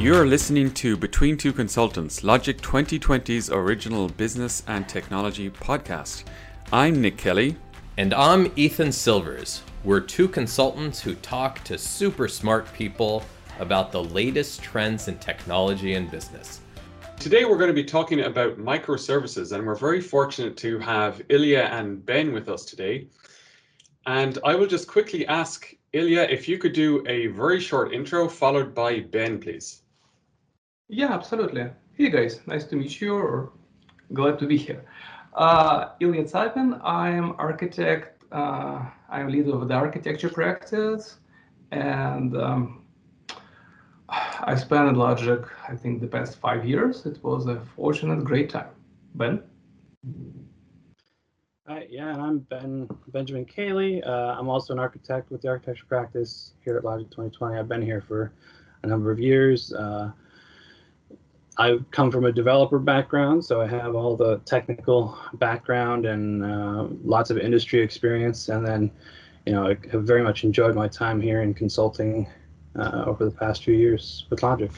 You're listening to Between Two Consultants, Logic 2020's original business and technology podcast. I'm Nick Kelly. And I'm Ethan Silvers. We're two consultants who talk to super smart people about the latest trends in technology and business. Today we're going to be talking about microservices, and we're very fortunate to have Ilya and Ben with us today. And I will just quickly ask Ilya if you could do a very short intro followed by Ben, please. Yeah, absolutely. Hey guys, nice to meet you or glad to be here. Uh, Ilya Tsapin, I'm architect. Uh, I'm leader of the architecture practice and um, I spent in Logic, I think, the past five years. It was a fortunate, great time. Ben? Hi, yeah, and I'm Ben Benjamin Cayley. Uh, I'm also an architect with the architecture practice here at Logic 2020. I've been here for a number of years. Uh, I come from a developer background, so I have all the technical background and uh, lots of industry experience. And then, you know, I have very much enjoyed my time here in consulting uh, over the past few years with Logic.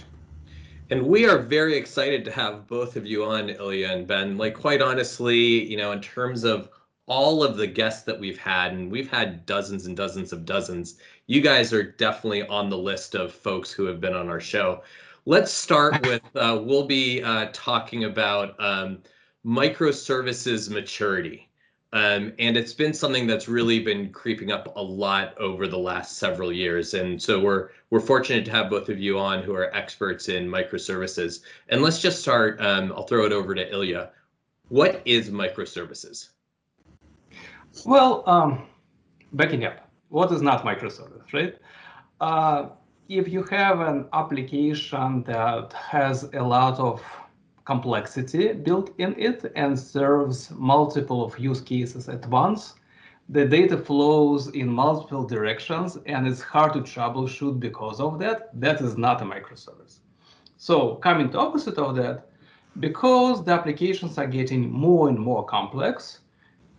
And we are very excited to have both of you on, Ilya and Ben. Like, quite honestly, you know, in terms of all of the guests that we've had, and we've had dozens and dozens of dozens, you guys are definitely on the list of folks who have been on our show. Let's start with uh, we'll be uh, talking about um, microservices maturity. Um, and it's been something that's really been creeping up a lot over the last several years. And so we're we're fortunate to have both of you on who are experts in microservices. And let's just start. Um, I'll throw it over to Ilya. What is microservices? Well, um, backing up, what is not microservice, right? Uh, if you have an application that has a lot of complexity built in it and serves multiple of use cases at once. The data flows in multiple directions and it's hard to troubleshoot because of that. That is not a microservice. So coming to opposite of that, because the applications are getting more and more complex,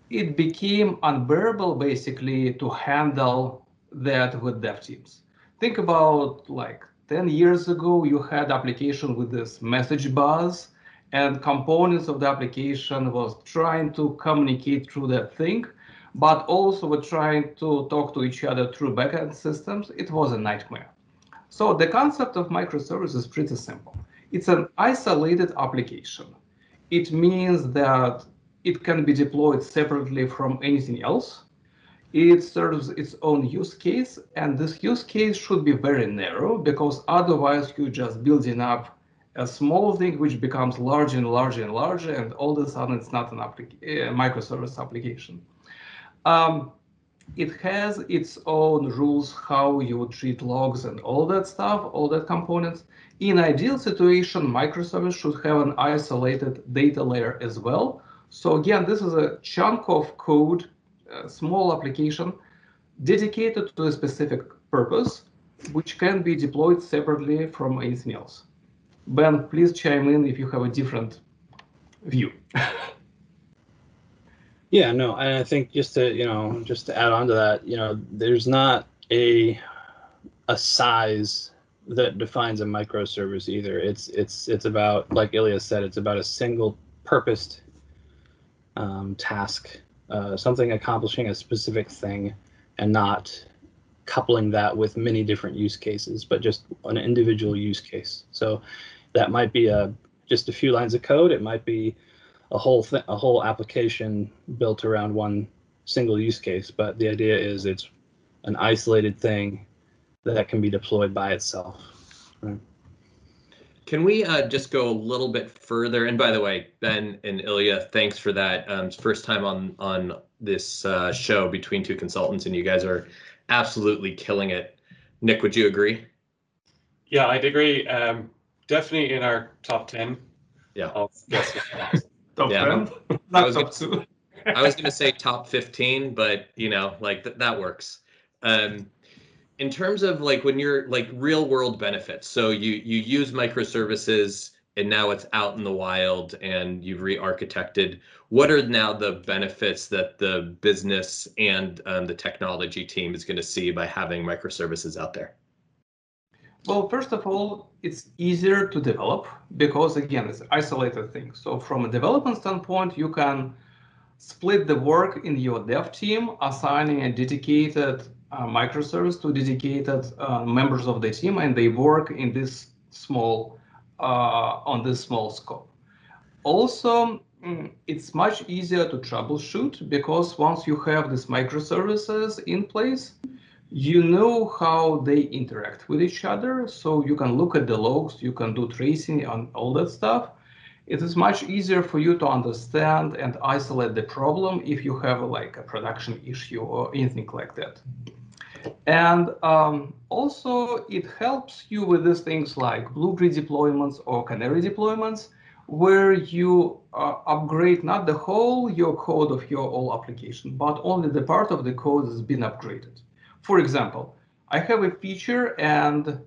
it became unbearable basically to handle that with dev teams. Think about like 10 years ago, you had application with this message bus and components of the application was trying to communicate through that thing, but also were trying to talk to each other through backend systems. It was a nightmare. So the concept of microservice is pretty simple. It's an isolated application. It means that it can be deployed separately from anything else. It serves its own use case, and this use case should be very narrow because otherwise you're just building up a small thing which becomes larger and larger and larger, and all of a sudden it's not an applica- microservice application. Um, it has its own rules how you treat logs and all that stuff, all that components. In ideal situation, microservice should have an isolated data layer as well. So again, this is a chunk of code, a small application dedicated to a specific purpose, which can be deployed separately from anything else. Ben, please chime in if you have a different view. yeah, no, and I think just to you know just to add on to that, you know, there's not a a size that defines a microservice either. It's it's it's about like Ilya said, it's about a single purposed um, task, uh, something accomplishing a specific thing, and not coupling that with many different use cases, but just an individual use case. So that might be a just a few lines of code. It might be a whole th- a whole application built around one single use case. But the idea is it's an isolated thing that can be deployed by itself. Right? Can we uh, just go a little bit further? And by the way, Ben and Ilya, thanks for that. Um, first time on on this uh, show between two consultants, and you guys are absolutely killing it. Nick, would you agree? Yeah, I'd agree. Um, definitely in our top 10 yeah of top yeah, 10 not top gonna, 2 i was going to say top 15 but you know like th- that works um in terms of like when you're like real world benefits so you you use microservices and now it's out in the wild and you've re-architected what are now the benefits that the business and um, the technology team is going to see by having microservices out there Well, first of all, it's easier to develop because again, it's isolated thing. So from a development standpoint, you can split the work in your dev team, assigning a dedicated microservice to dedicated uh, members of the team, and they work in this small uh, on this small scope. Also, mm, it's much easier to troubleshoot because once you have these microservices in place, you know how they interact with each other. So you can look at the logs, you can do tracing and all that stuff. It is much easier for you to understand and isolate the problem if you have like a production issue or anything like that. And um, also it helps you with these things like Blue-green deployments or Canary deployments, where you uh, upgrade not the whole your code of your whole application, but only the part of the code that's been upgraded. For example, I have a feature and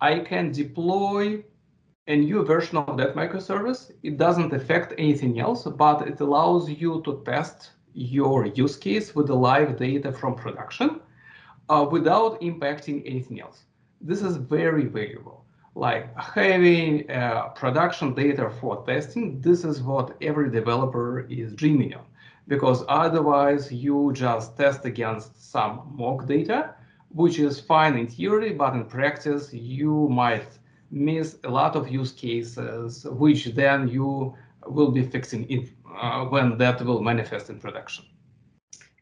I can deploy a new version of that microservice. It doesn't affect anything else, but it allows you to test your use case with the live data from production uh, without impacting anything else. This is very valuable. Like having uh, production data for testing, this is what every developer is dreaming of because otherwise you just test against some mock data, which is fine in theory, but in practice you might miss a lot of use cases, which then you will be fixing it, uh, when that will manifest in production.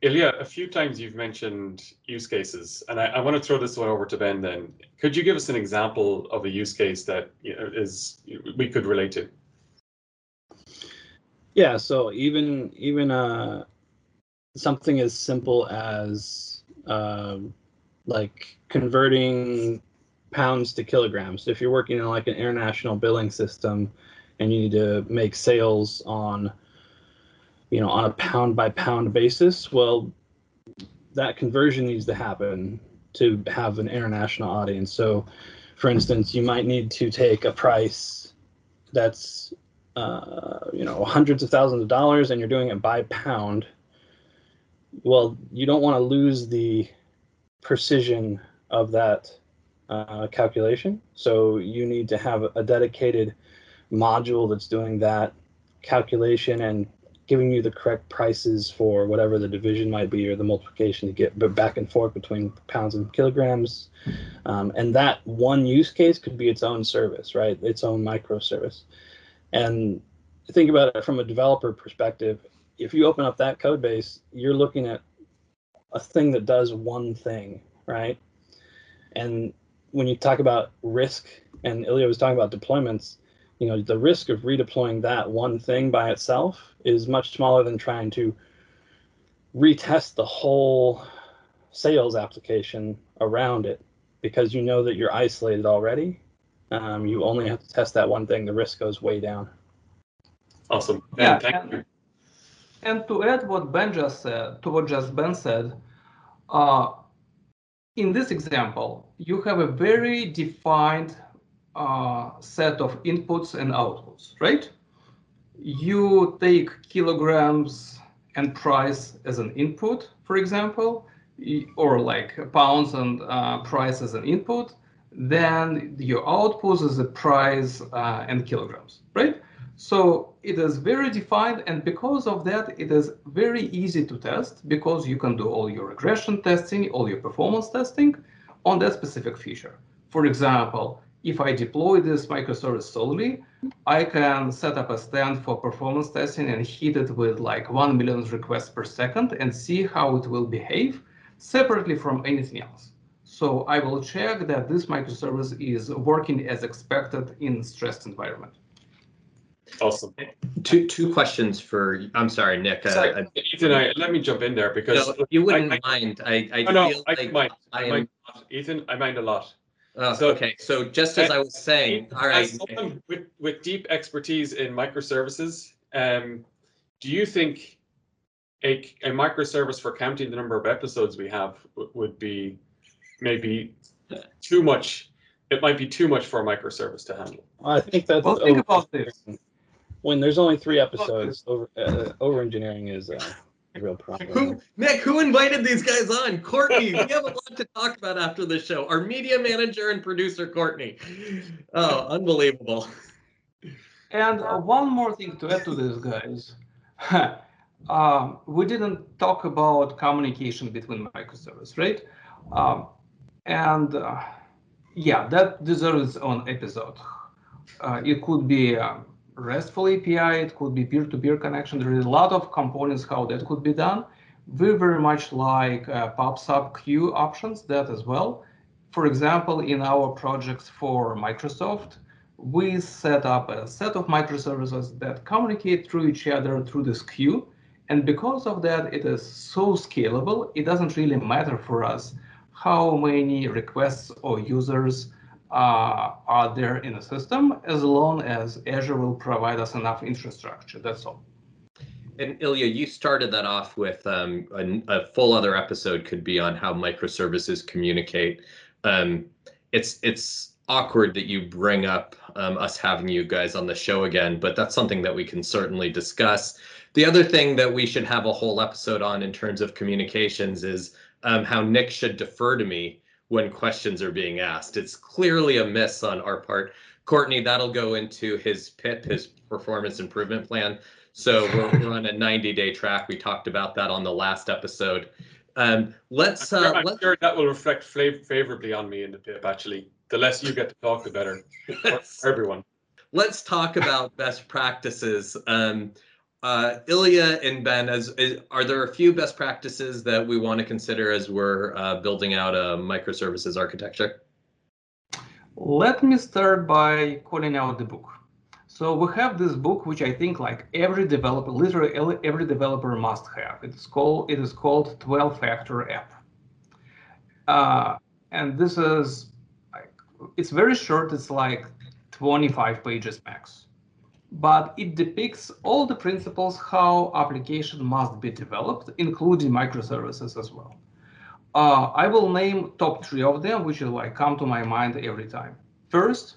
Ilya, a few times you've mentioned use cases, and I, I, want to throw this one over to Ben. Then, could you give us an example of a use case that you know, is we could relate to? Yeah, so even even uh, something as simple as um, like converting pounds to kilograms. If you're working in like an international billing system and you need to make sales on you know on a pound by pound basis, well that conversion needs to happen to have an international audience. So for instance, you might need to take a price that's uh, you know hundreds of thousands of dollars and you're doing it by pound well you don't want to lose the precision of that uh, calculation so you need to have a dedicated module that's doing that calculation and giving you the correct prices for whatever the division might be or the multiplication to get but back and forth between pounds and kilograms um, and that one use case could be its own service right its own microservice and think about it from a developer perspective. If you open up that code base, you're looking at a thing that does one thing, right? And when you talk about risk, and Ilya was talking about deployments, you know, the risk of redeploying that one thing by itself is much smaller than trying to retest the whole sales application around it because you know that you're isolated already um, you only have to test that one thing. The risk goes way down. Awesome. yeah, and, and, to add what Ben just said, to what just Ben said, uh, in this example, you have a very defined uh, set of inputs and outputs, right? You take kilograms and price as an input, for example, or like pounds and uh, price as an input then your output is the price uh, in kilograms, right? So it is very defined, and because of that, it is very easy to test because you can do all your regression testing, all your performance testing on that specific feature. For example, if I deploy this microservice solely, I can set up a stand for performance testing and hit it with like 1 million requests per second and see how it will behave separately from anything else. So I will check that this microservice is working as expected in stressed environment. Awesome. Two two questions for I'm sorry, Nick. Uh, sorry, uh, Ethan, I, let me jump in there because no, you wouldn't I, mind. I I no, no, I like mind. I, I mind. Ethan, I mind a lot. Oh, so, okay, so just as I was saying, all right. someone with, with deep expertise in microservices, um, do you think a, a microservice for counting the number of episodes we have would be maybe too much. It might be too much for a microservice to handle. I think that's well, think about this. When there's only three episodes, over uh, over engineering is uh, real problem. Who, Nick, who invited these guys on? Courtney, we have a lot to talk about after the show. Our media manager and producer, Courtney. Oh, unbelievable. And uh, one more thing to add to this, guys. um, we didn't talk about communication between microservices, right? Um, and uh, yeah, that deserves its own episode. Uh, it could be a RESTful API, it could be peer-to-peer connection. There is a lot of components how that could be done. We very much like uh, PubSub queue options, that as well. For example, in our projects for Microsoft, we set up a set of microservices that communicate through each other through this queue. And because of that, it is so scalable, it doesn't really matter for us how many requests or users are there in the system, as long as Azure will provide us enough infrastructure. That's all. And Ilya, you started that off with um, a, a, full other episode could be on how microservices communicate. Um, it's it's awkward that you bring up um, us having you guys on the show again, but that's something that we can certainly discuss. The other thing that we should have a whole episode on in terms of communications is um, how Nick should defer to me when questions are being asked. It's clearly a miss on our part. Courtney, that'll go into his PIP, his performance improvement plan. So we're, we're on a 90 day track. We talked about that on the last episode. Um, let's. I'm, uh, sure, I'm let's, sure that will reflect favorably on me in the PIP, actually. The less you get to talk, the better for everyone. Let's talk about best practices. Um, uh, Ilya and Ben, as, are there a few best practices that we want to consider as we're uh, building out a microservices architecture? Let me start by calling out the book. So we have this book, which I think like every developer, literally every developer must have. It's called it is called 12 Factor App, uh, and this is it's very short. It's like 25 pages max but it depicts all the principles how application must be developed, including microservices as well. Uh, I will name top three of them, which will like come to my mind every time. First,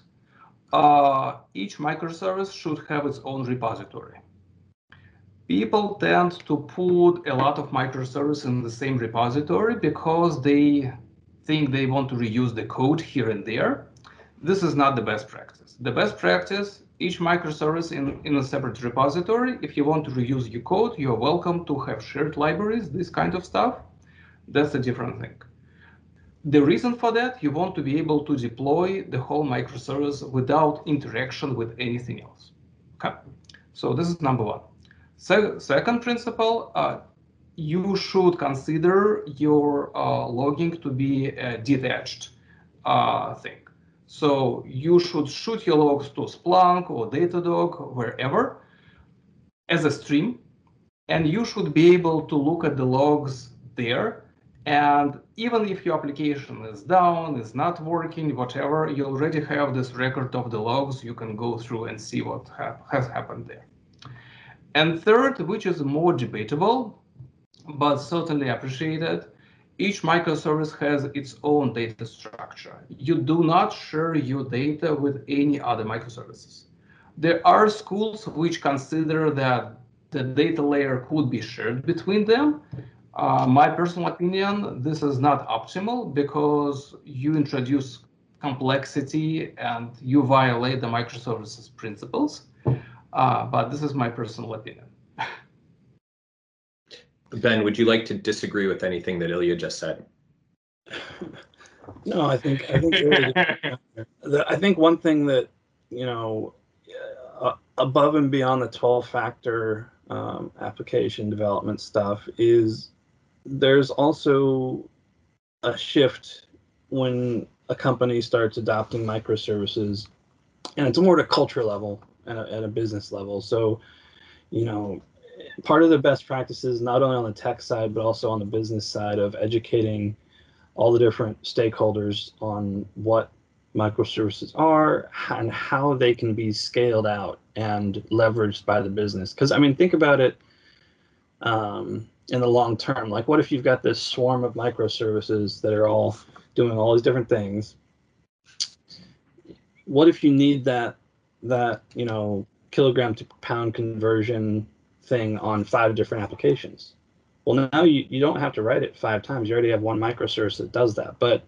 uh, each microservice should have its own repository. People tend to put a lot of microservices in the same repository because they think they want to reuse the code here and there. This is not the best practice. The best practice each microservice in, in a separate repository. If you want to reuse your code, you're welcome to have shared libraries, this kind of stuff. That's a different thing. The reason for that, you want to be able to deploy the whole microservice without interaction with anything else. Okay, so this is number one. Se second principle, uh, you should consider your uh, logging to be a detached uh, thing. So you should shoot your logs to Splunk or Datadog, wherever, as a stream. And you should be able to look at the logs there. And even if your application is down, is not working, whatever, you already have this record of the logs. You can go through and see what ha has happened there. And third, which is more debatable, but certainly appreciated, each microservice has its own data structure. You do not share your data with any other microservices. There are schools which consider that the data layer could be shared between them. Uh, my personal opinion, this is not optimal because you introduce complexity and you violate the microservices principles. Uh, but this is my personal opinion. Ben, would you like to disagree with anything that Ilya just said? No, I think I think I think one thing that you know uh, above and beyond the 12 factor um, application development stuff is there's also a shift when a company starts adopting microservices and it's more at a culture level and at a business level so you know part of the best practices, not only on the tech side, but also on the business side of educating all the different stakeholders on what microservices are and how they can be scaled out and leveraged by the business. Because, I mean, think about it um, in the long term. Like, what if you've got this swarm of microservices that are all doing all these different things? What if you need that that you know kilogram to pound conversion thing on five different applications. Well, now you, you don't have to write it five times. You already have one microservice that does that. But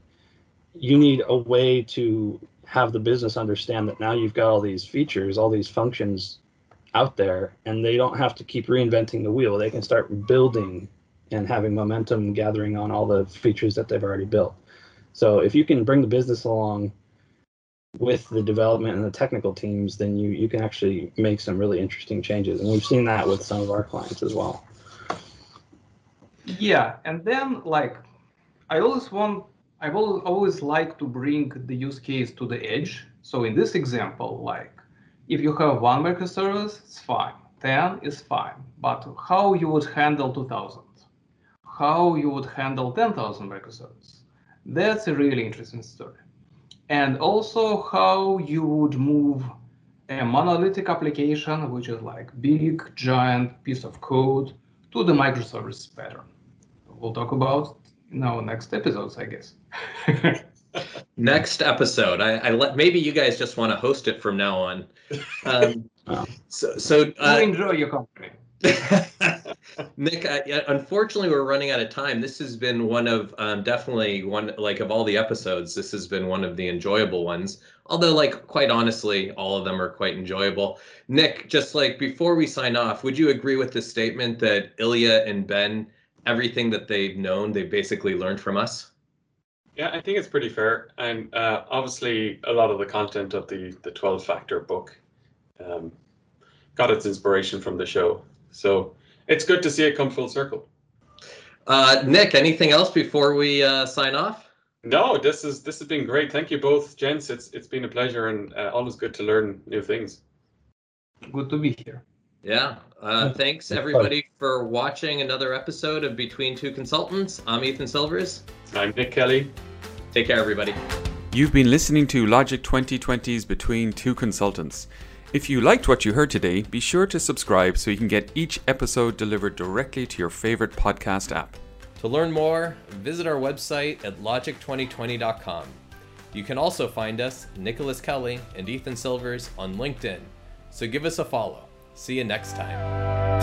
you need a way to have the business understand that now you've got all these features, all these functions out there, and they don't have to keep reinventing the wheel. They can start building and having momentum gathering on all the features that they've already built. So if you can bring the business along with the development and the technical teams, then you you can actually make some really interesting changes. And we've seen that with some of our clients as well. Yeah, and then like I always want I will always like to bring the use case to the edge. So in this example, like if you have one microservice, it's fine. 10 is fine. But how you would handle 2000? How you would handle 10,000 microservices? That's a really interesting story. And also how you would move a monolithic application, which is like big, giant piece of code, to the microservice pattern. We'll talk about in our next episodes, I guess. next episode. I, I, let maybe you guys just want to host it from now on. Um, So, so uh, enjoy your company. Nick, uh, unfortunately, we're running out of time. This has been one of um, definitely one like of all the episodes. This has been one of the enjoyable ones. Although, like quite honestly, all of them are quite enjoyable. Nick, just like before we sign off, would you agree with the statement that Ilya and Ben, everything that they've known, they've basically learned from us? Yeah, I think it's pretty fair, and uh, obviously a lot of the content of the the twelve factor book um, got its inspiration from the show. So it's good to see it come full circle. Uh, Nick, anything else before we uh, sign off? No, this is this has been great. Thank you both, gents. It's it's been a pleasure and uh, always good to learn new things. Good to be here. Yeah. Uh, thanks everybody for watching another episode of Between Two Consultants. I'm Ethan Silvers. I'm Nick Kelly. Take care, everybody. You've been listening to Logic 2020's Between Two Consultants. If you liked what you heard today, be sure to subscribe so you can get each episode delivered directly to your favorite podcast app. To learn more, visit our website at logic2020.com. You can also find us, Nicholas Kelly and Ethan Silvers, on LinkedIn. So give us a follow. See you next time.